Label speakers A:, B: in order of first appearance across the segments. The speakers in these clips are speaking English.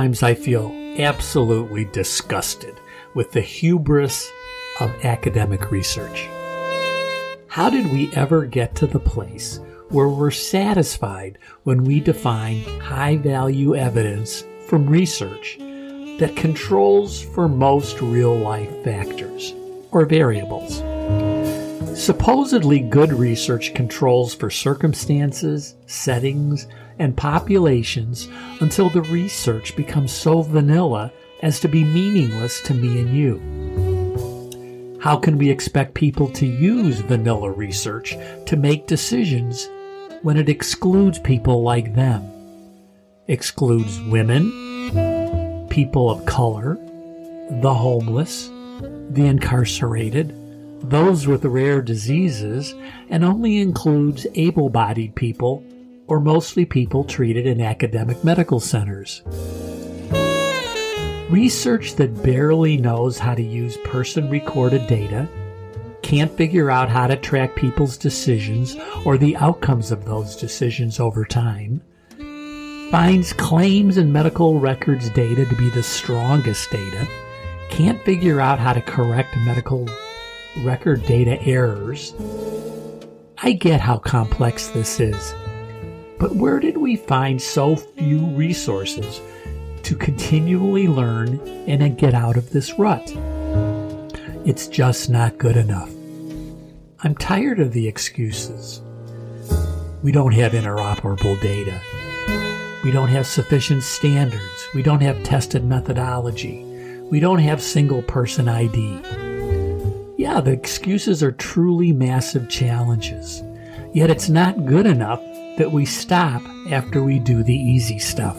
A: Sometimes I feel absolutely disgusted with the hubris of academic research. How did we ever get to the place where we're satisfied when we define high value evidence from research that controls for most real life factors or variables? Supposedly good research controls for circumstances, settings, and populations until the research becomes so vanilla as to be meaningless to me and you. How can we expect people to use vanilla research to make decisions when it excludes people like them? Excludes women, people of color, the homeless, the incarcerated, those with rare diseases, and only includes able bodied people or mostly people treated in academic medical centers. Research that barely knows how to use person recorded data, can't figure out how to track people's decisions or the outcomes of those decisions over time, finds claims and medical records data to be the strongest data, can't figure out how to correct medical record data errors. I get how complex this is, but where did we find so few resources to continually learn and get out of this rut. It's just not good enough. I'm tired of the excuses. We don't have interoperable data. We don't have sufficient standards. We don't have tested methodology. We don't have single person ID. Yeah, the excuses are truly massive challenges. Yet it's not good enough that we stop after we do the easy stuff.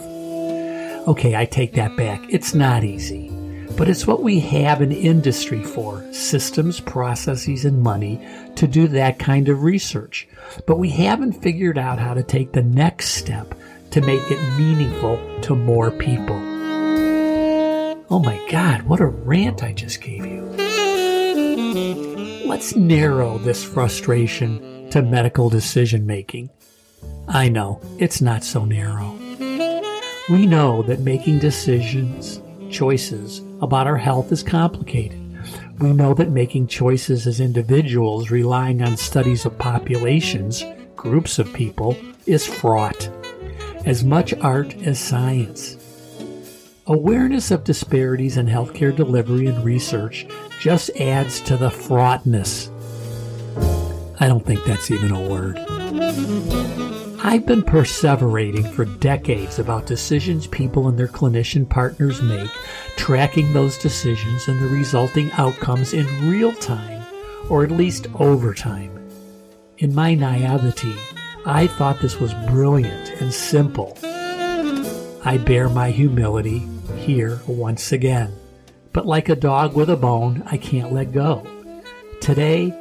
A: Okay, I take that back. It's not easy. But it's what we have an industry for systems, processes, and money to do that kind of research. But we haven't figured out how to take the next step to make it meaningful to more people. Oh my God, what a rant I just gave you. Let's narrow this frustration to medical decision making. I know, it's not so narrow. We know that making decisions, choices about our health is complicated. We know that making choices as individuals relying on studies of populations, groups of people, is fraught. As much art as science. Awareness of disparities in healthcare delivery and research just adds to the fraughtness. I don't think that's even a word. I've been perseverating for decades about decisions people and their clinician partners make, tracking those decisions and the resulting outcomes in real time, or at least over time. In my naivety, I thought this was brilliant and simple. I bear my humility here once again. But like a dog with a bone, I can't let go. Today,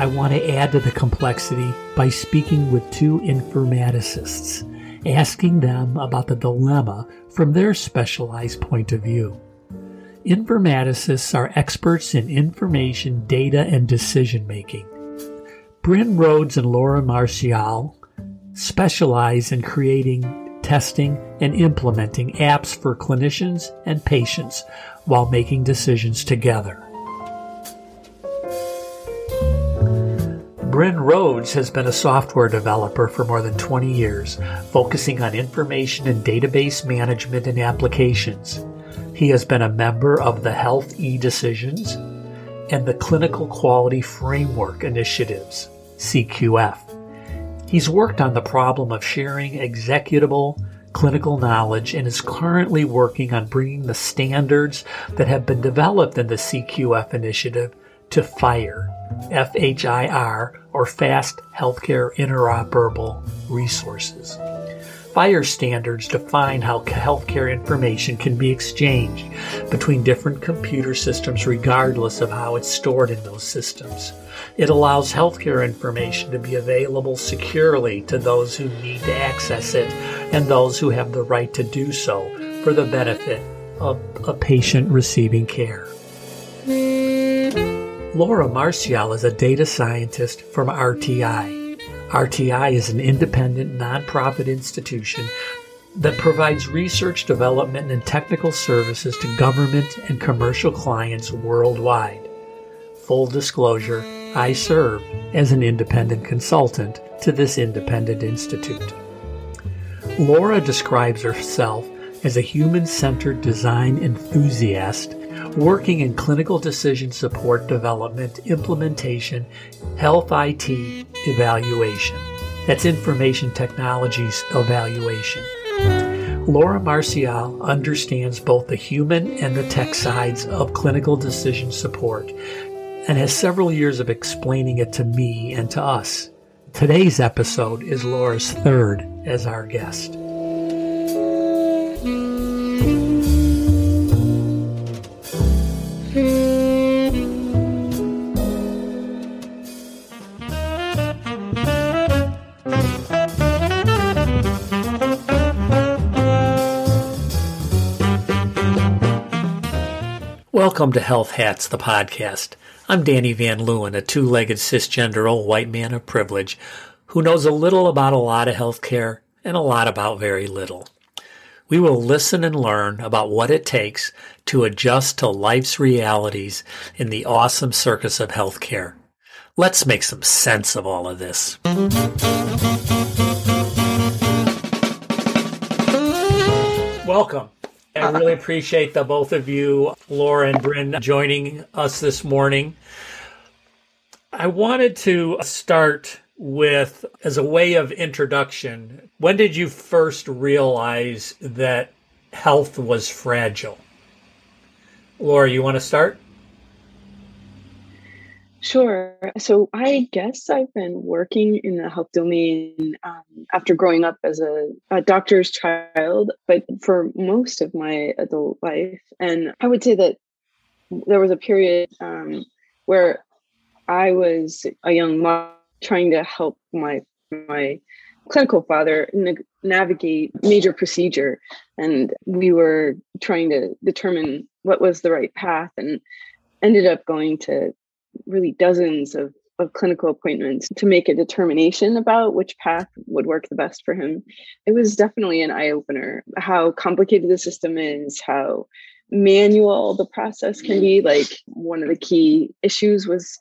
A: I want to add to the complexity by speaking with two informaticists, asking them about the dilemma from their specialized point of view. Informaticists are experts in information, data, and decision making. Bryn Rhodes and Laura Marcial specialize in creating, testing, and implementing apps for clinicians and patients while making decisions together. Bryn Rhodes has been a software developer for more than 20 years, focusing on information and database management and applications. He has been a member of the Health e-Decisions and the Clinical Quality Framework Initiatives, CQF. He's worked on the problem of sharing executable clinical knowledge and is currently working on bringing the standards that have been developed in the CQF initiative to FHIR, FHIR, or Fast Healthcare Interoperable Resources. FHIR standards define how healthcare information can be exchanged between different computer systems regardless of how it's stored in those systems. It allows healthcare information to be available securely to those who need to access it and those who have the right to do so for the benefit of a patient receiving care. Laura Marcial is a data scientist from RTI. RTI is an independent nonprofit institution that provides research, development, and technical services to government and commercial clients worldwide. Full disclosure, I serve as an independent consultant to this independent institute. Laura describes herself as a human centered design enthusiast working in clinical decision support development, implementation, health IT evaluation. That's information technologies evaluation. Laura Marcial understands both the human and the tech sides of clinical decision support and has several years of explaining it to me and to us. Today's episode is Laura's third as our guest. Welcome to Health Hats, the podcast. I'm Danny Van Leeuwen, a two legged cisgender old white man of privilege who knows a little about a lot of healthcare and a lot about very little. We will listen and learn about what it takes to adjust to life's realities in the awesome circus of healthcare. Let's make some sense of all of this. Welcome. I really appreciate the both of you, Laura and Bryn, joining us this morning. I wanted to start with, as a way of introduction, when did you first realize that health was fragile? Laura, you want to start?
B: Sure. So I guess I've been working in the health domain um, after growing up as a, a, doctor's child, but for most of my adult life. And I would say that there was a period um, where I was a young mom trying to help my my clinical father navigate major procedure, and we were trying to determine what was the right path, and ended up going to really dozens of, of clinical appointments to make a determination about which path would work the best for him. It was definitely an eye opener how complicated the system is, how manual the process can be. Like, one of the key issues was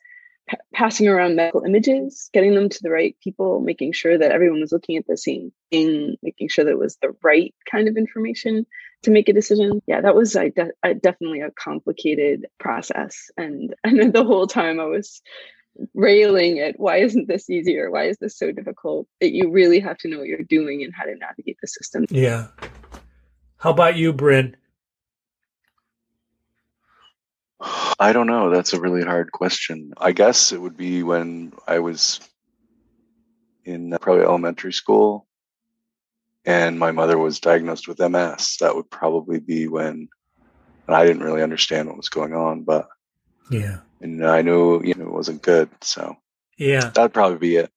B: passing around medical images, getting them to the right people, making sure that everyone was looking at the same thing, making sure that it was the right kind of information to make a decision. Yeah, that was I de- definitely a complicated process, and and the whole time I was railing at why isn't this easier? Why is this so difficult? That you really have to know what you're doing and how to navigate the system.
A: Yeah. How about you, Bryn?
C: I don't know. That's a really hard question. I guess it would be when I was in probably elementary school and my mother was diagnosed with MS. That would probably be when I didn't really understand what was going on, but
A: yeah.
C: And I knew, you know, it wasn't good. So
A: yeah,
C: that'd probably be it.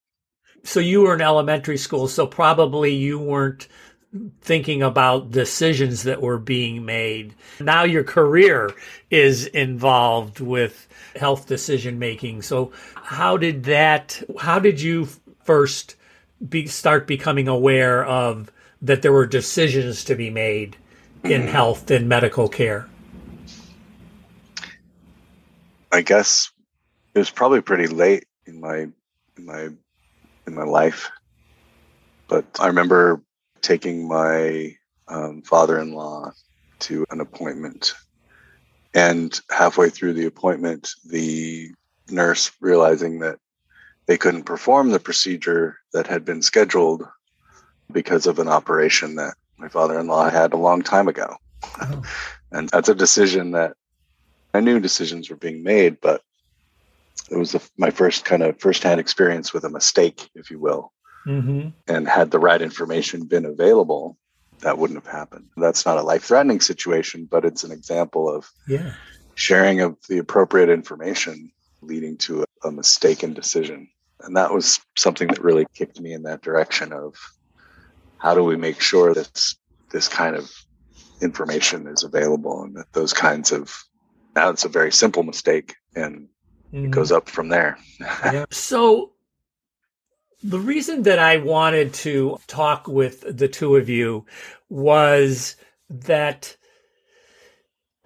A: So you were in elementary school, so probably you weren't thinking about decisions that were being made. Now your career is involved with health decision making. So how did that how did you first be, start becoming aware of that there were decisions to be made in health and medical care?
C: I guess it was probably pretty late in my in my in my life. But I remember taking my um, father-in-law to an appointment. And halfway through the appointment the nurse realizing that they couldn't perform the procedure that had been scheduled because of an operation that my father-in-law had a long time ago. Oh. and that's a decision that i knew decisions were being made but it was the, my first kind of first-hand experience with a mistake if you will mm-hmm. and had the right information been available that wouldn't have happened that's not a life-threatening situation but it's an example of
A: yeah.
C: sharing of the appropriate information leading to a, a mistaken decision and that was something that really kicked me in that direction of how do we make sure that this kind of information is available and that those kinds of now it's a very simple mistake and mm. it goes up from there
A: yeah. so The reason that I wanted to talk with the two of you was that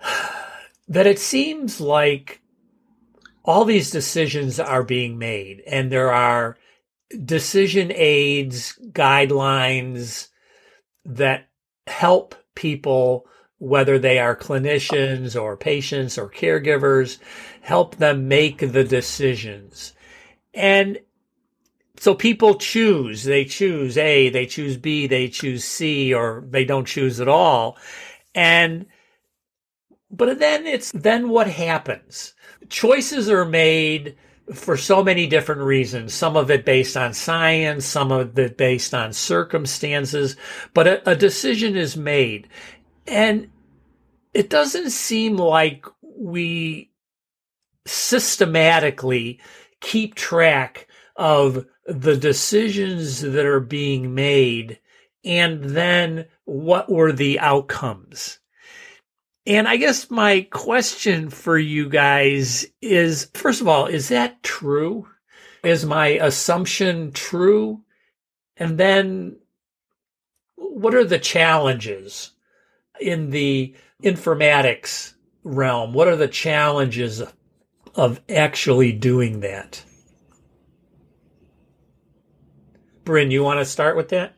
A: that it seems like all these decisions are being made and there are decision aids, guidelines that help people, whether they are clinicians or patients or caregivers, help them make the decisions. And so people choose, they choose A, they choose B, they choose C, or they don't choose at all. And, but then it's, then what happens? Choices are made for so many different reasons. Some of it based on science, some of it based on circumstances, but a, a decision is made. And it doesn't seem like we systematically keep track of the decisions that are being made and then what were the outcomes. And I guess my question for you guys is first of all, is that true? Is my assumption true? And then what are the challenges in the informatics realm? What are the challenges of actually doing that? Bryn, you want to start with that?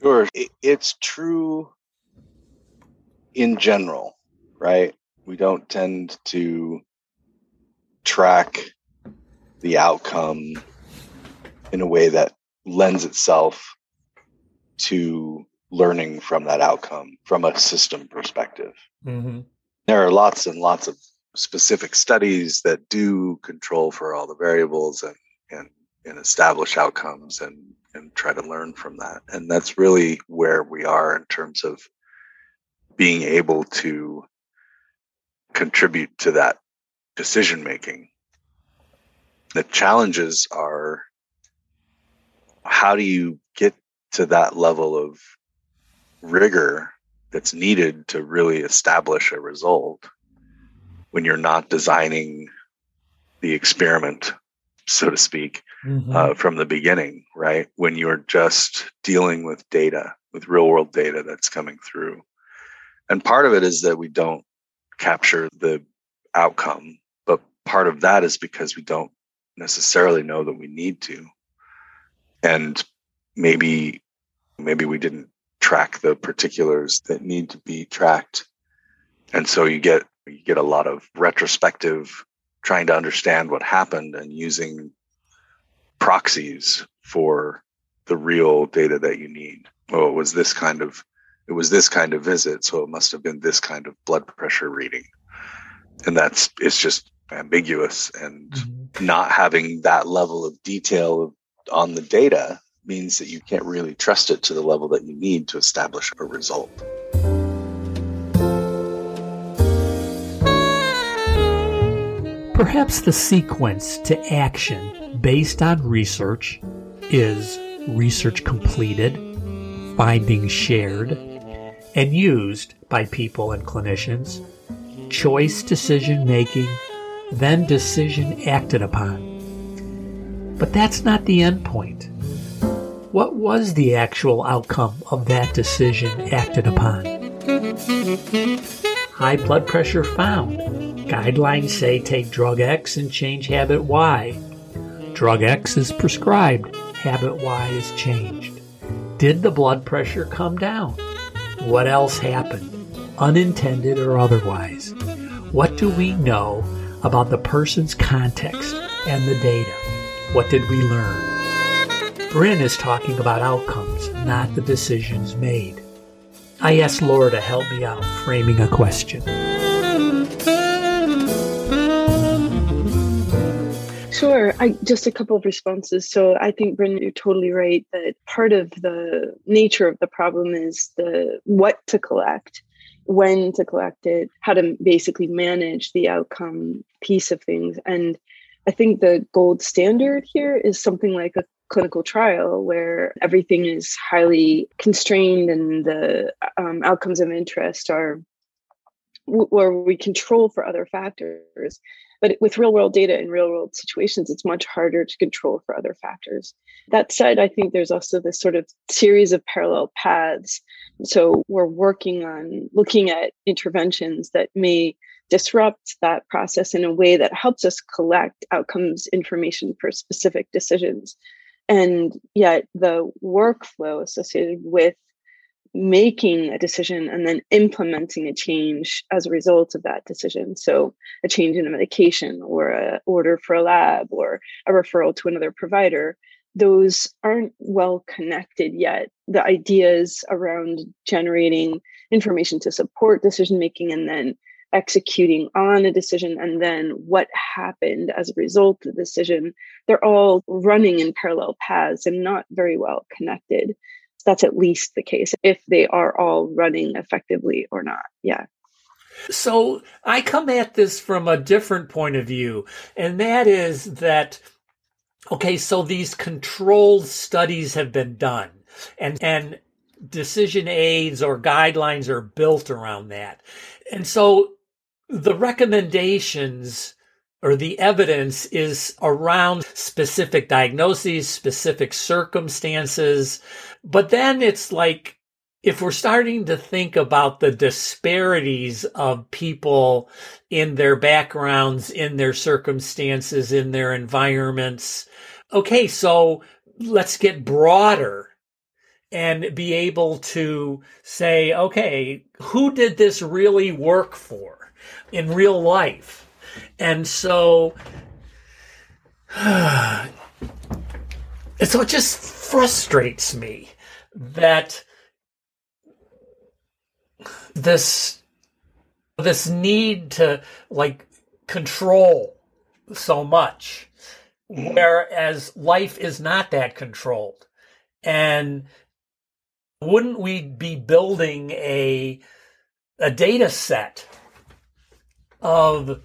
C: Sure. It's true in general, right? We don't tend to track the outcome in a way that lends itself to learning from that outcome from a system perspective. Mm-hmm. There are lots and lots of specific studies that do control for all the variables and, and, and establish outcomes and, and try to learn from that. And that's really where we are in terms of being able to contribute to that decision making. The challenges are how do you get to that level of rigor that's needed to really establish a result when you're not designing the experiment, so to speak, mm-hmm. uh, from the beginning, right? When you're just dealing with data, with real world data that's coming through. And part of it is that we don't capture the outcome, but part of that is because we don't necessarily know that we need to. And maybe maybe we didn't track the particulars that need to be tracked. And so you get you get a lot of retrospective trying to understand what happened and using proxies for the real data that you need. Oh, it was this kind of it was this kind of visit, so it must have been this kind of blood pressure reading. And that's it's just ambiguous and mm-hmm. not having that level of detail on the data means that you can't really trust it to the level that you need to establish a result.
A: Perhaps the sequence to action based on research is research completed, findings shared, and used by people and clinicians, choice decision making, then decision acted upon. But that's not the end point. What was the actual outcome of that decision acted upon? High blood pressure found. Guidelines say take drug X and change habit Y. Drug X is prescribed. Habit Y is changed. Did the blood pressure come down? What else happened, unintended or otherwise? What do we know about the person's context and the data? What did we learn? Bryn is talking about outcomes, not the decisions made. I asked Laura to help me out framing a question.
B: Sure. I just a couple of responses. So I think Bryn, you're totally right that part of the nature of the problem is the what to collect, when to collect it, how to basically manage the outcome piece of things. And I think the gold standard here is something like a clinical trial where everything is highly constrained and the um, outcomes of interest are where we control for other factors. But with real world data and real world situations, it's much harder to control for other factors. That said, I think there's also this sort of series of parallel paths. So we're working on looking at interventions that may disrupt that process in a way that helps us collect outcomes information for specific decisions. And yet, the workflow associated with making a decision and then implementing a change as a result of that decision. So a change in a medication or a order for a lab or a referral to another provider those aren't well connected yet. The ideas around generating information to support decision making and then executing on a decision and then what happened as a result of the decision they're all running in parallel paths and not very well connected that's at least the case if they are all running effectively or not. Yeah.
A: So I come at this from a different point of view, and that is that okay, so these controlled studies have been done and and decision aids or guidelines are built around that. And so the recommendations or the evidence is around specific diagnoses, specific circumstances. But then it's like, if we're starting to think about the disparities of people in their backgrounds, in their circumstances, in their environments, okay, so let's get broader and be able to say, okay, who did this really work for in real life? And so, and so it just frustrates me that this this need to like control so much whereas life is not that controlled and wouldn't we be building a a data set of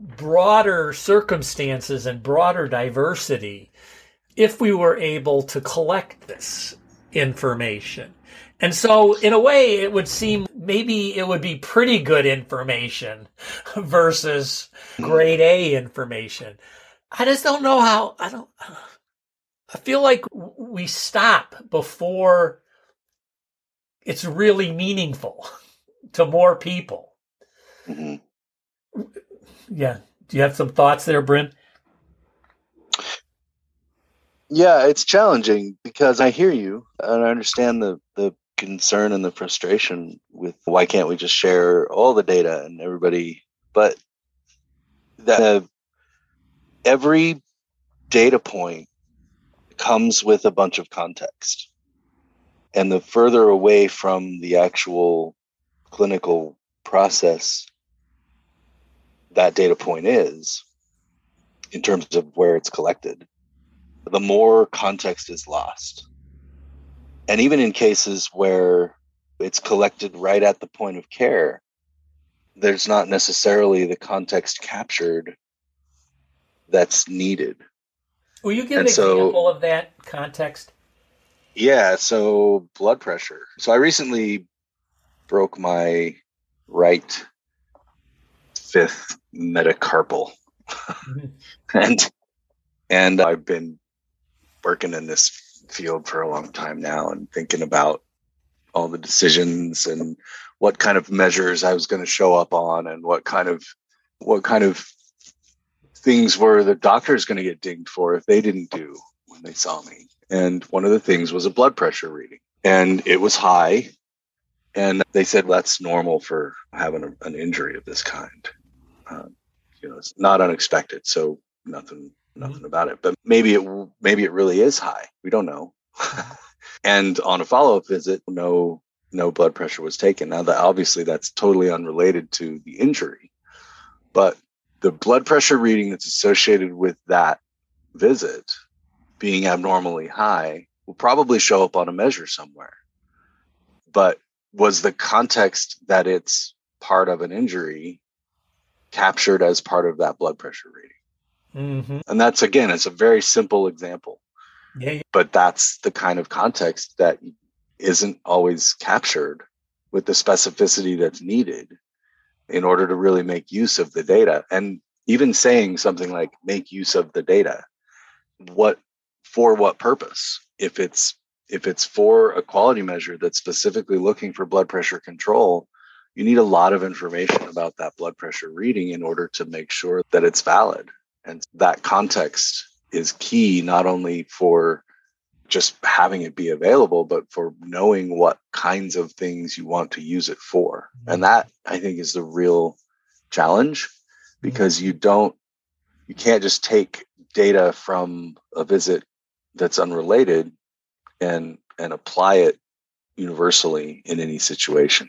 A: broader circumstances and broader diversity if we were able to collect this information. And so, in a way, it would seem maybe it would be pretty good information versus grade A information. I just don't know how, I don't, I feel like we stop before it's really meaningful to more people. Mm-hmm yeah. Do you have some thoughts there, Bryn?
C: Yeah, it's challenging because I hear you and I understand the the concern and the frustration with why can't we just share all the data and everybody but that every data point comes with a bunch of context and the further away from the actual clinical process that data point is in terms of where it's collected, the more context is lost. And even in cases where it's collected right at the point of care, there's not necessarily the context captured that's needed.
A: Will you give and an so, example of that context?
C: Yeah, so blood pressure. So I recently broke my right fifth metacarpal. Mm-hmm. and and I've been working in this field for a long time now and thinking about all the decisions and what kind of measures I was going to show up on and what kind of what kind of things were the doctors going to get dinged for if they didn't do when they saw me. And one of the things was a blood pressure reading. And it was high. And they said well, that's normal for having a, an injury of this kind um, you know, it's not unexpected. So nothing, nothing mm-hmm. about it. But maybe it, maybe it really is high. We don't know. and on a follow up visit, no, no blood pressure was taken. Now that obviously that's totally unrelated to the injury, but the blood pressure reading that's associated with that visit being abnormally high will probably show up on a measure somewhere. But was the context that it's part of an injury captured as part of that blood pressure reading. Mm-hmm. And that's again, it's a very simple example. Yeah, yeah. But that's the kind of context that isn't always captured with the specificity that's needed in order to really make use of the data. And even saying something like make use of the data, what for what purpose? If it's if it's for a quality measure that's specifically looking for blood pressure control, you need a lot of information about that blood pressure reading in order to make sure that it's valid. And that context is key not only for just having it be available, but for knowing what kinds of things you want to use it for. And mm-hmm. that I think is the real challenge because mm-hmm. you don't, you can't just take data from a visit that's unrelated and and apply it universally in any situation.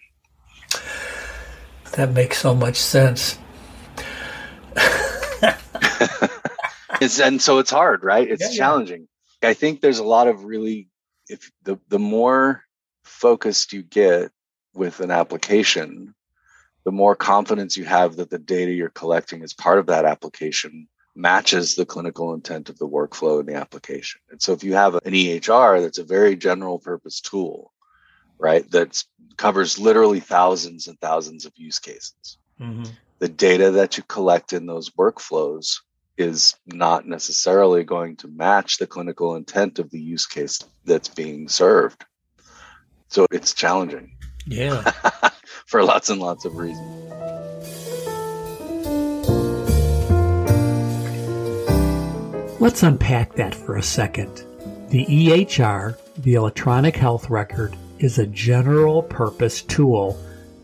A: That makes so much sense.
C: it's, and so it's hard, right? It's yeah, challenging. Yeah. I think there's a lot of really if the the more focused you get with an application, the more confidence you have that the data you're collecting as part of that application matches the clinical intent of the workflow in the application. And so if you have an EHR that's a very general purpose tool, right, that covers literally thousands and thousands of use cases, mm-hmm. the data that you collect in those workflows is not necessarily going to match the clinical intent of the use case that's being served. So it's challenging.
A: Yeah.
C: for lots and lots of reasons.
A: Let's unpack that for a second. The EHR, the electronic health record, is a general purpose tool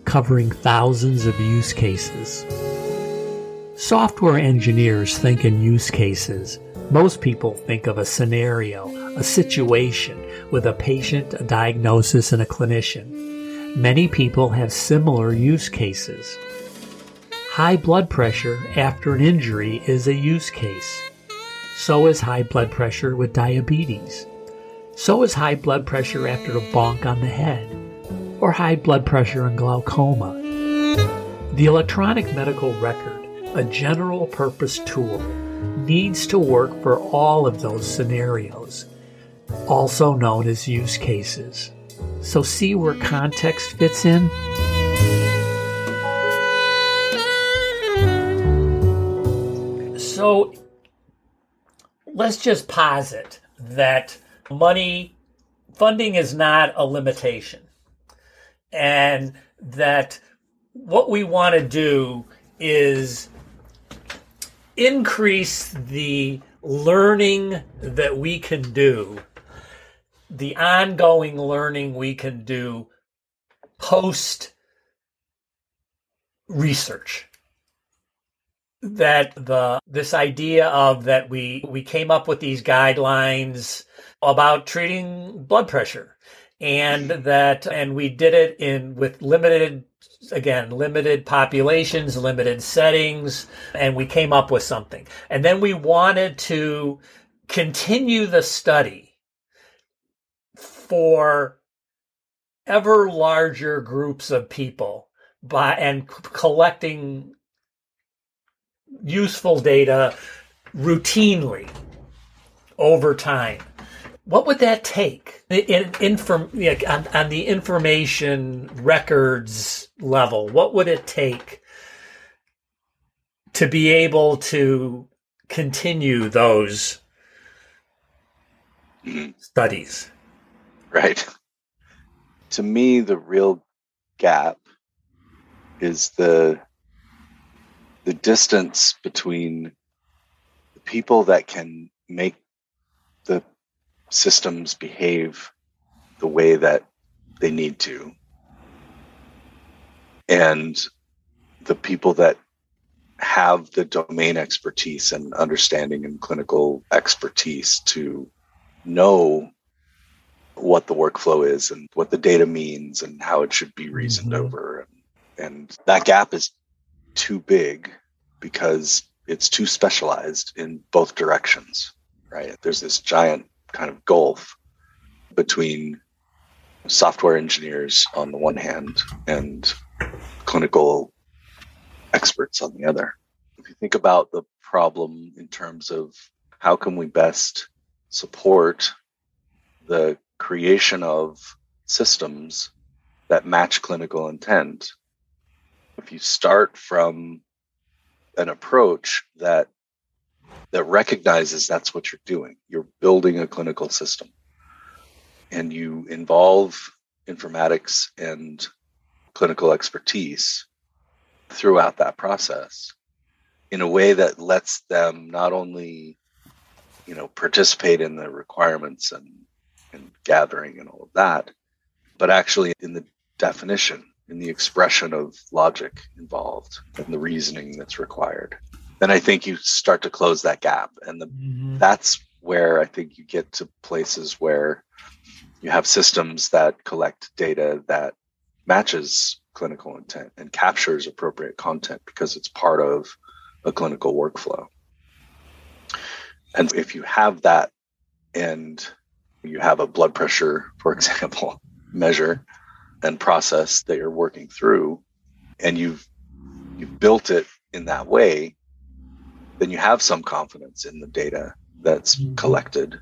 A: covering thousands of use cases. Software engineers think in use cases. Most people think of a scenario, a situation with a patient, a diagnosis, and a clinician. Many people have similar use cases. High blood pressure after an injury is a use case. So is high blood pressure with diabetes. So is high blood pressure after a bonk on the head, or high blood pressure and glaucoma. The electronic medical record, a general purpose tool, needs to work for all of those scenarios, also known as use cases. So, see where context fits in? So, let's just posit that money funding is not a limitation. And that what we want to do is increase the learning that we can do the ongoing learning we can do post research. That the this idea of that we we came up with these guidelines about treating blood pressure. And mm-hmm. that and we did it in with limited again limited populations limited settings and we came up with something. And then we wanted to continue the study for ever larger groups of people by and collecting useful data routinely over time. What would that take in, inform, on, on the information records level? What would it take to be able to continue those mm-hmm. studies?
C: Right. To me, the real gap is the the distance between the people that can make the systems behave the way that they need to and the people that have the domain expertise and understanding and clinical expertise to know what the workflow is and what the data means and how it should be reasoned mm-hmm. over and, and that gap is too big because it's too specialized in both directions, right? There's this giant kind of gulf between software engineers on the one hand and clinical experts on the other. If you think about the problem in terms of how can we best support the creation of systems that match clinical intent if you start from an approach that that recognizes that's what you're doing, you're building a clinical system, and you involve informatics and clinical expertise throughout that process in a way that lets them not only you know participate in the requirements and and gathering and all of that but actually in the definition in the expression of logic involved and the reasoning that's required then i think you start to close that gap and the, mm-hmm. that's where i think you get to places where you have systems that collect data that matches clinical intent and captures appropriate content because it's part of a clinical workflow. And if you have that and you have a blood pressure, for example, measure and process that you're working through, and you've you've built it in that way, then you have some confidence in the data that's mm-hmm. collected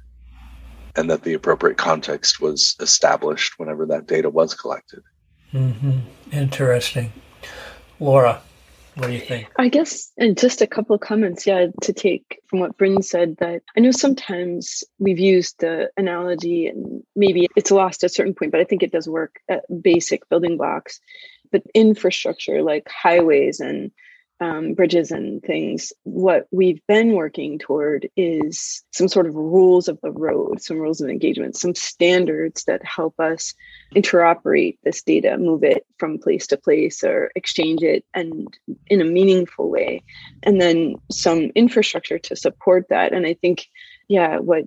C: and that the appropriate context was established whenever that data was collected.
A: Mm-hmm. Interesting. Laura, what do you think?
B: I guess, and just a couple of comments, yeah, to take from what Bryn said that I know sometimes we've used the analogy and maybe it's lost at a certain point, but I think it does work at basic building blocks. But infrastructure like highways and um, bridges and things, what we've been working toward is some sort of rules of the road, some rules of engagement, some standards that help us interoperate this data, move it from place to place or exchange it and in a meaningful way. And then some infrastructure to support that. And I think, yeah, what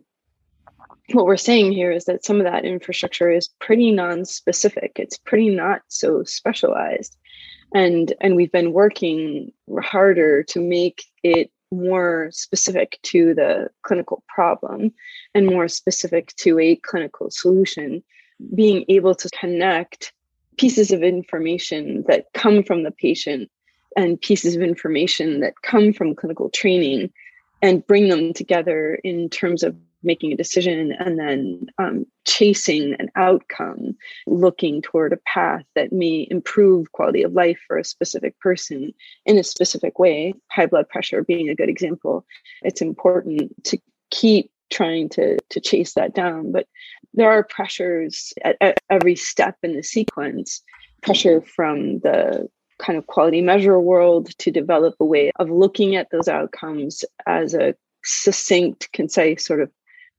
B: what we're saying here is that some of that infrastructure is pretty non-specific. It's pretty not so specialized and and we've been working harder to make it more specific to the clinical problem and more specific to a clinical solution. Being able to connect pieces of information that come from the patient and pieces of information that come from clinical training and bring them together in terms of making a decision and then um, chasing an outcome, looking toward a path that may improve quality of life for a specific person in a specific way, high blood pressure being a good example. It's important to keep trying to to chase that down but there are pressures at, at every step in the sequence pressure from the kind of quality measure world to develop a way of looking at those outcomes as a succinct concise sort of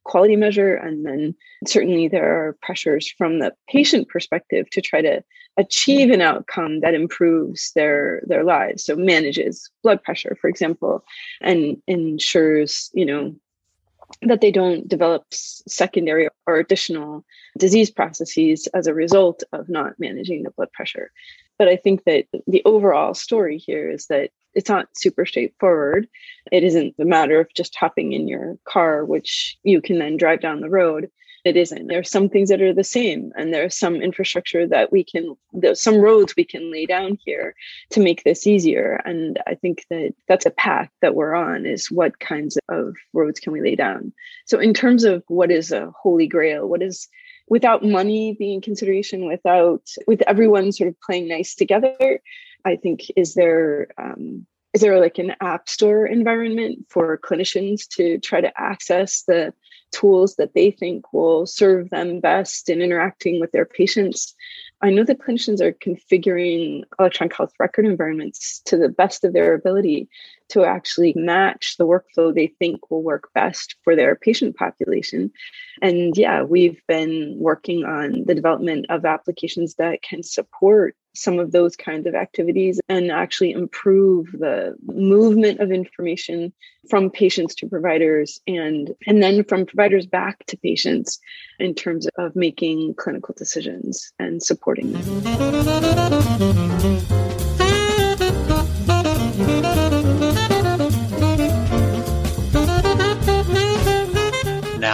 B: quality measure. And then certainly there are pressures from the patient perspective to try to achieve an outcome that improves their their lives. So manages blood pressure, for example, and ensures, you know, that they don't develop secondary or additional disease processes as a result of not managing the blood pressure. But I think that the overall story here is that it's not super straightforward. It isn't a matter of just hopping in your car, which you can then drive down the road. It isn't. There are some things that are the same, and there's some infrastructure that we can, there's some roads we can lay down here to make this easier. And I think that that's a path that we're on is what kinds of roads can we lay down? So, in terms of what is a holy grail, what is without money being consideration, without with everyone sort of playing nice together, I think is there um, is there like an app store environment for clinicians to try to access the tools that they think will serve them best in interacting with their patients? I know that clinicians are configuring electronic health record environments to the best of their ability to actually match the workflow they think will work best for their patient population. And yeah, we've been working on the development of applications that can support some of those kinds of activities and actually improve the movement of information from patients to providers and and then from providers back to patients in terms of making clinical decisions and supporting them.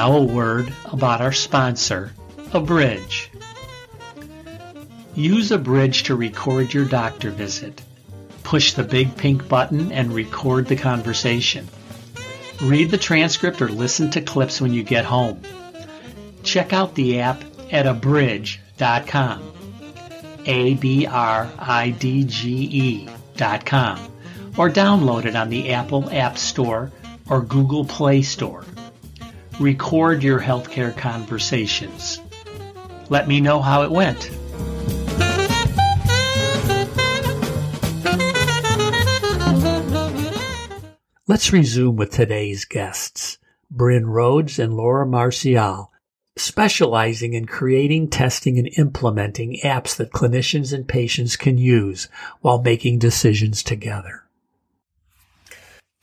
A: Now a word about our sponsor, Abridge. Use Abridge to record your doctor visit. Push the big pink button and record the conversation. Read the transcript or listen to clips when you get home. Check out the app at abridge.com. A B R I D G E dot com, or download it on the Apple App Store or Google Play Store. Record your healthcare conversations. Let me know how it went. Let's resume with today's guests, Bryn Rhodes and Laura Marcial, specializing in creating, testing, and implementing apps that clinicians and patients can use while making decisions together.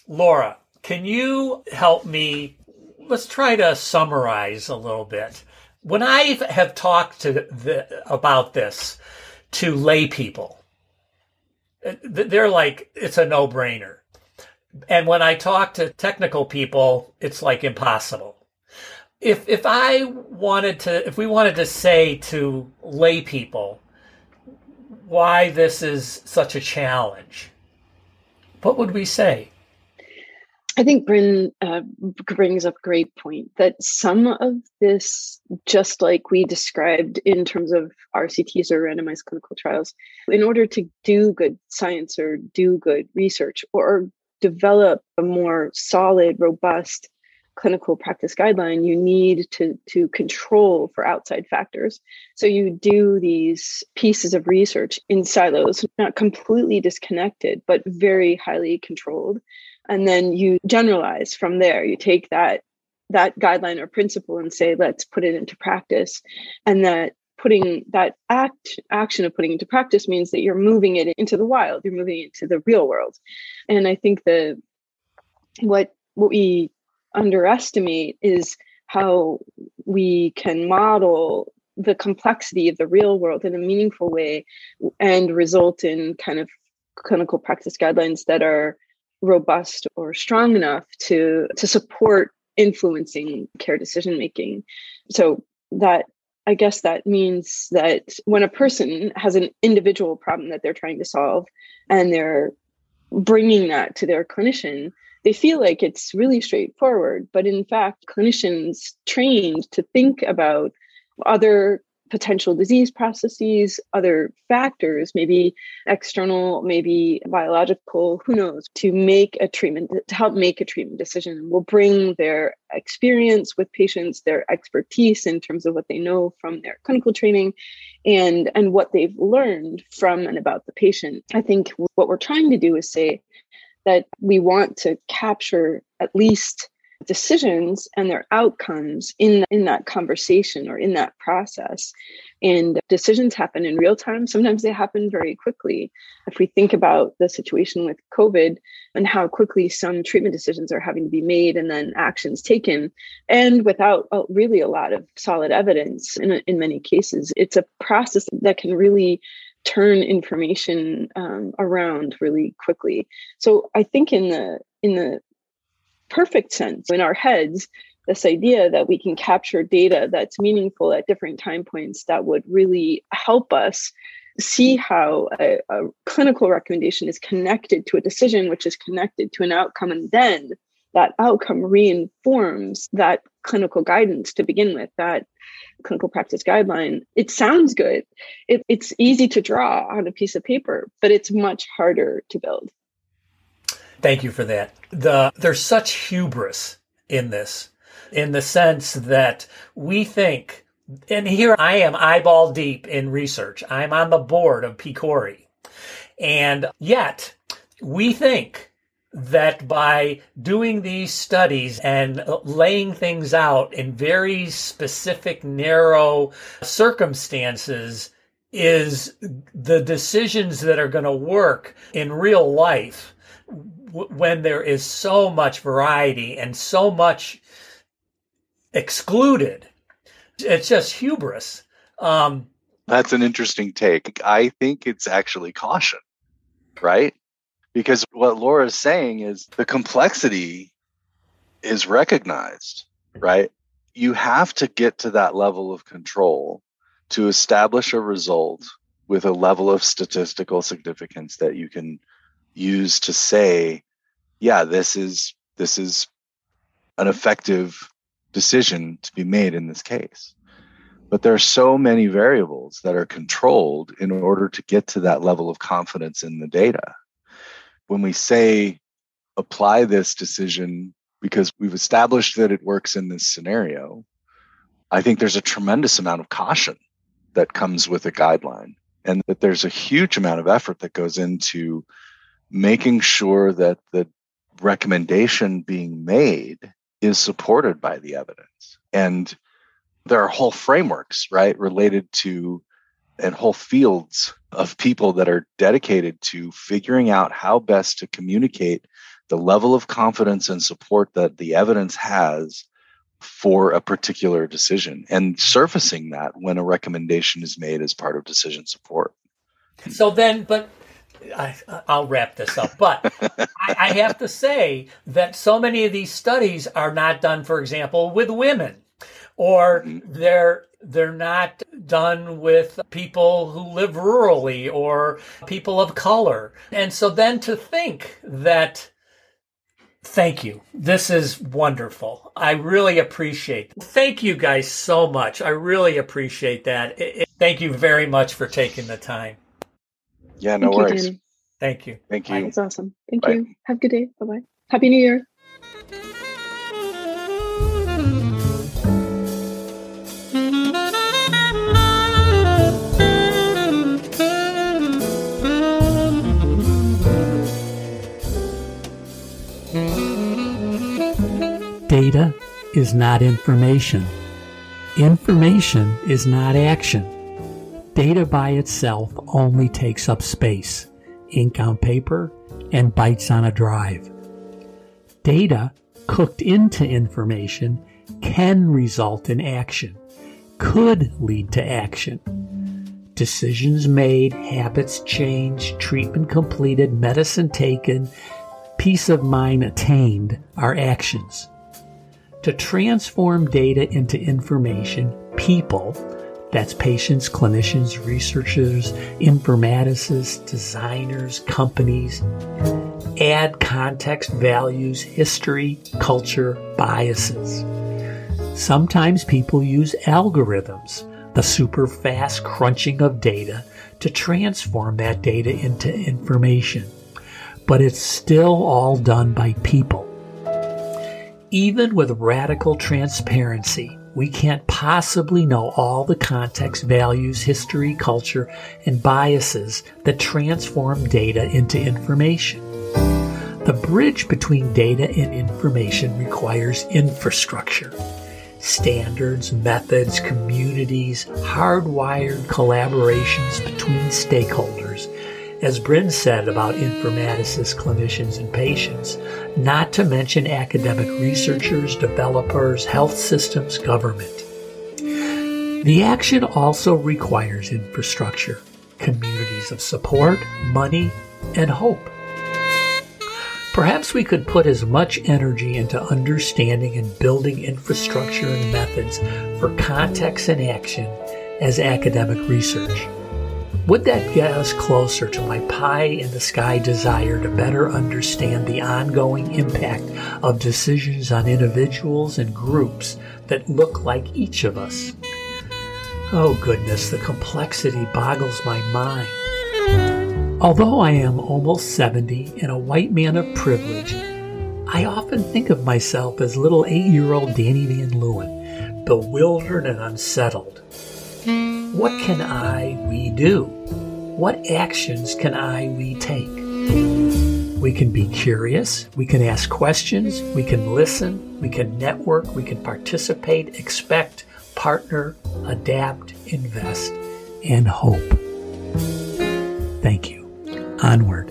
A: Laura, can you help me? Let's try to summarize a little bit. When I have talked to the, about this to lay people, they're like, it's a no brainer and when I talk to technical people, it's like impossible. If if I wanted to if we wanted to say to lay people why this is such a challenge, what would we say?
B: I think Bryn uh, brings up a great point that some of this, just like we described in terms of RCTs or randomized clinical trials, in order to do good science or do good research or develop a more solid, robust clinical practice guideline, you need to, to control for outside factors. So you do these pieces of research in silos, not completely disconnected, but very highly controlled. And then you generalize from there. You take that that guideline or principle and say, let's put it into practice. And that putting that act action of putting into practice means that you're moving it into the wild you're moving it into the real world and i think the what what we underestimate is how we can model the complexity of the real world in a meaningful way and result in kind of clinical practice guidelines that are robust or strong enough to to support influencing care decision making so that I guess that means that when a person has an individual problem that they're trying to solve and they're bringing that to their clinician, they feel like it's really straightforward. But in fact, clinicians trained to think about other potential disease processes, other factors, maybe external, maybe biological, who knows, to make a treatment, to help make a treatment decision. Will bring their experience with patients, their expertise in terms of what they know from their clinical training and and what they've learned from and about the patient. I think what we're trying to do is say that we want to capture at least decisions and their outcomes in in that conversation or in that process. And decisions happen in real time. Sometimes they happen very quickly. If we think about the situation with covid and how quickly some treatment decisions are having to be made and then actions taken and without really a lot of solid evidence in, in many cases it's a process that can really turn information um, around really quickly. So i think in the in the perfect sense in our heads this idea that we can capture data that's meaningful at different time points that would really help us see how a, a, clinical recommendation is connected to a decision which is connected to an outcome and then that outcome reinforms that clinical guidance to begin with that clinical practice guideline. It sounds good. It, it's easy to draw on a piece of paper but it's much harder to build
A: Thank you for that. The there's such hubris in this, in the sense that we think, and here I am eyeball deep in research. I'm on the board of PCORI. And yet we think that by doing these studies and laying things out in very specific, narrow circumstances is the decisions that are going to work in real life when there is so much variety and so much excluded. It's just hubris. Um,
C: That's an interesting take. I think it's actually caution, right? Because what Laura is saying is the complexity is recognized, right? You have to get to that level of control to establish a result with a level of statistical significance that you can use to say, yeah, this is this is an effective decision to be made in this case. But there are so many variables that are controlled in order to get to that level of confidence in the data. When we say apply this decision because we've established that it works in this scenario, I think there's a tremendous amount of caution that comes with a guideline and that there's a huge amount of effort that goes into making sure that the recommendation being made is supported by the evidence. And there are whole frameworks, right, related to and whole fields of people that are dedicated to figuring out how best to communicate the level of confidence and support that the evidence has for a particular decision and surfacing that when a recommendation is made as part of decision support.
A: So then, but I, will wrap this up. But I, I have to say that so many of these studies are not done, for example, with women, or mm-hmm. they're they're not done with people who live rurally or people of color. And so then to think that Thank you. This is wonderful. I really appreciate. It. Thank you guys so much. I really appreciate that. It, it, thank you very much for taking the time.
C: Yeah, no Thank worries.
A: You, Thank you.
C: Thank you.
B: It's awesome. Thank Bye. you. Have a good day. Bye bye. Happy New Year.
A: Data is not information. Information is not action. Data by itself only takes up space, ink on paper, and bytes on a drive. Data cooked into information can result in action, could lead to action. Decisions made, habits changed, treatment completed, medicine taken, peace of mind attained are actions. To transform data into information, people that's patients, clinicians, researchers, informaticists, designers, companies. Add context, values, history, culture, biases. Sometimes people use algorithms, the super fast crunching of data, to transform that data into information. But it's still all done by people. Even with radical transparency, we can't possibly know all the context, values, history, culture, and biases that transform data into information. The bridge between data and information requires infrastructure. Standards, methods, communities, hardwired collaborations between stakeholders as Bryn said about informaticists, clinicians, and patients, not to mention academic researchers, developers, health systems, government. The action also requires infrastructure, communities of support, money, and hope. Perhaps we could put as much energy into understanding and building infrastructure and methods for context and action as academic research. Would that get us closer to my pie in the sky desire to better understand the ongoing impact of decisions on individuals and groups that look like each of us? Oh goodness, the complexity boggles my mind. Although I am almost 70 and a white man of privilege, I often think of myself as little eight year old Danny Van Leeuwen, bewildered and unsettled. What can I, we do? What actions can I, we take? We can be curious, we can ask questions, we can listen, we can network, we can participate, expect, partner, adapt, invest, and hope. Thank you. Onward.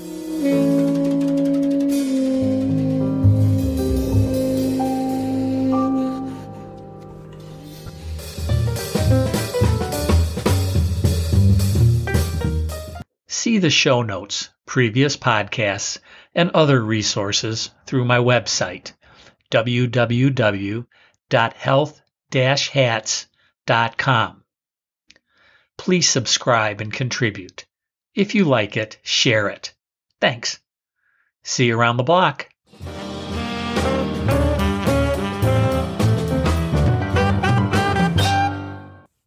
A: The show notes, previous podcasts, and other resources through my website, www.health-hats.com. Please subscribe and contribute. If you like it, share it. Thanks. See you around the block.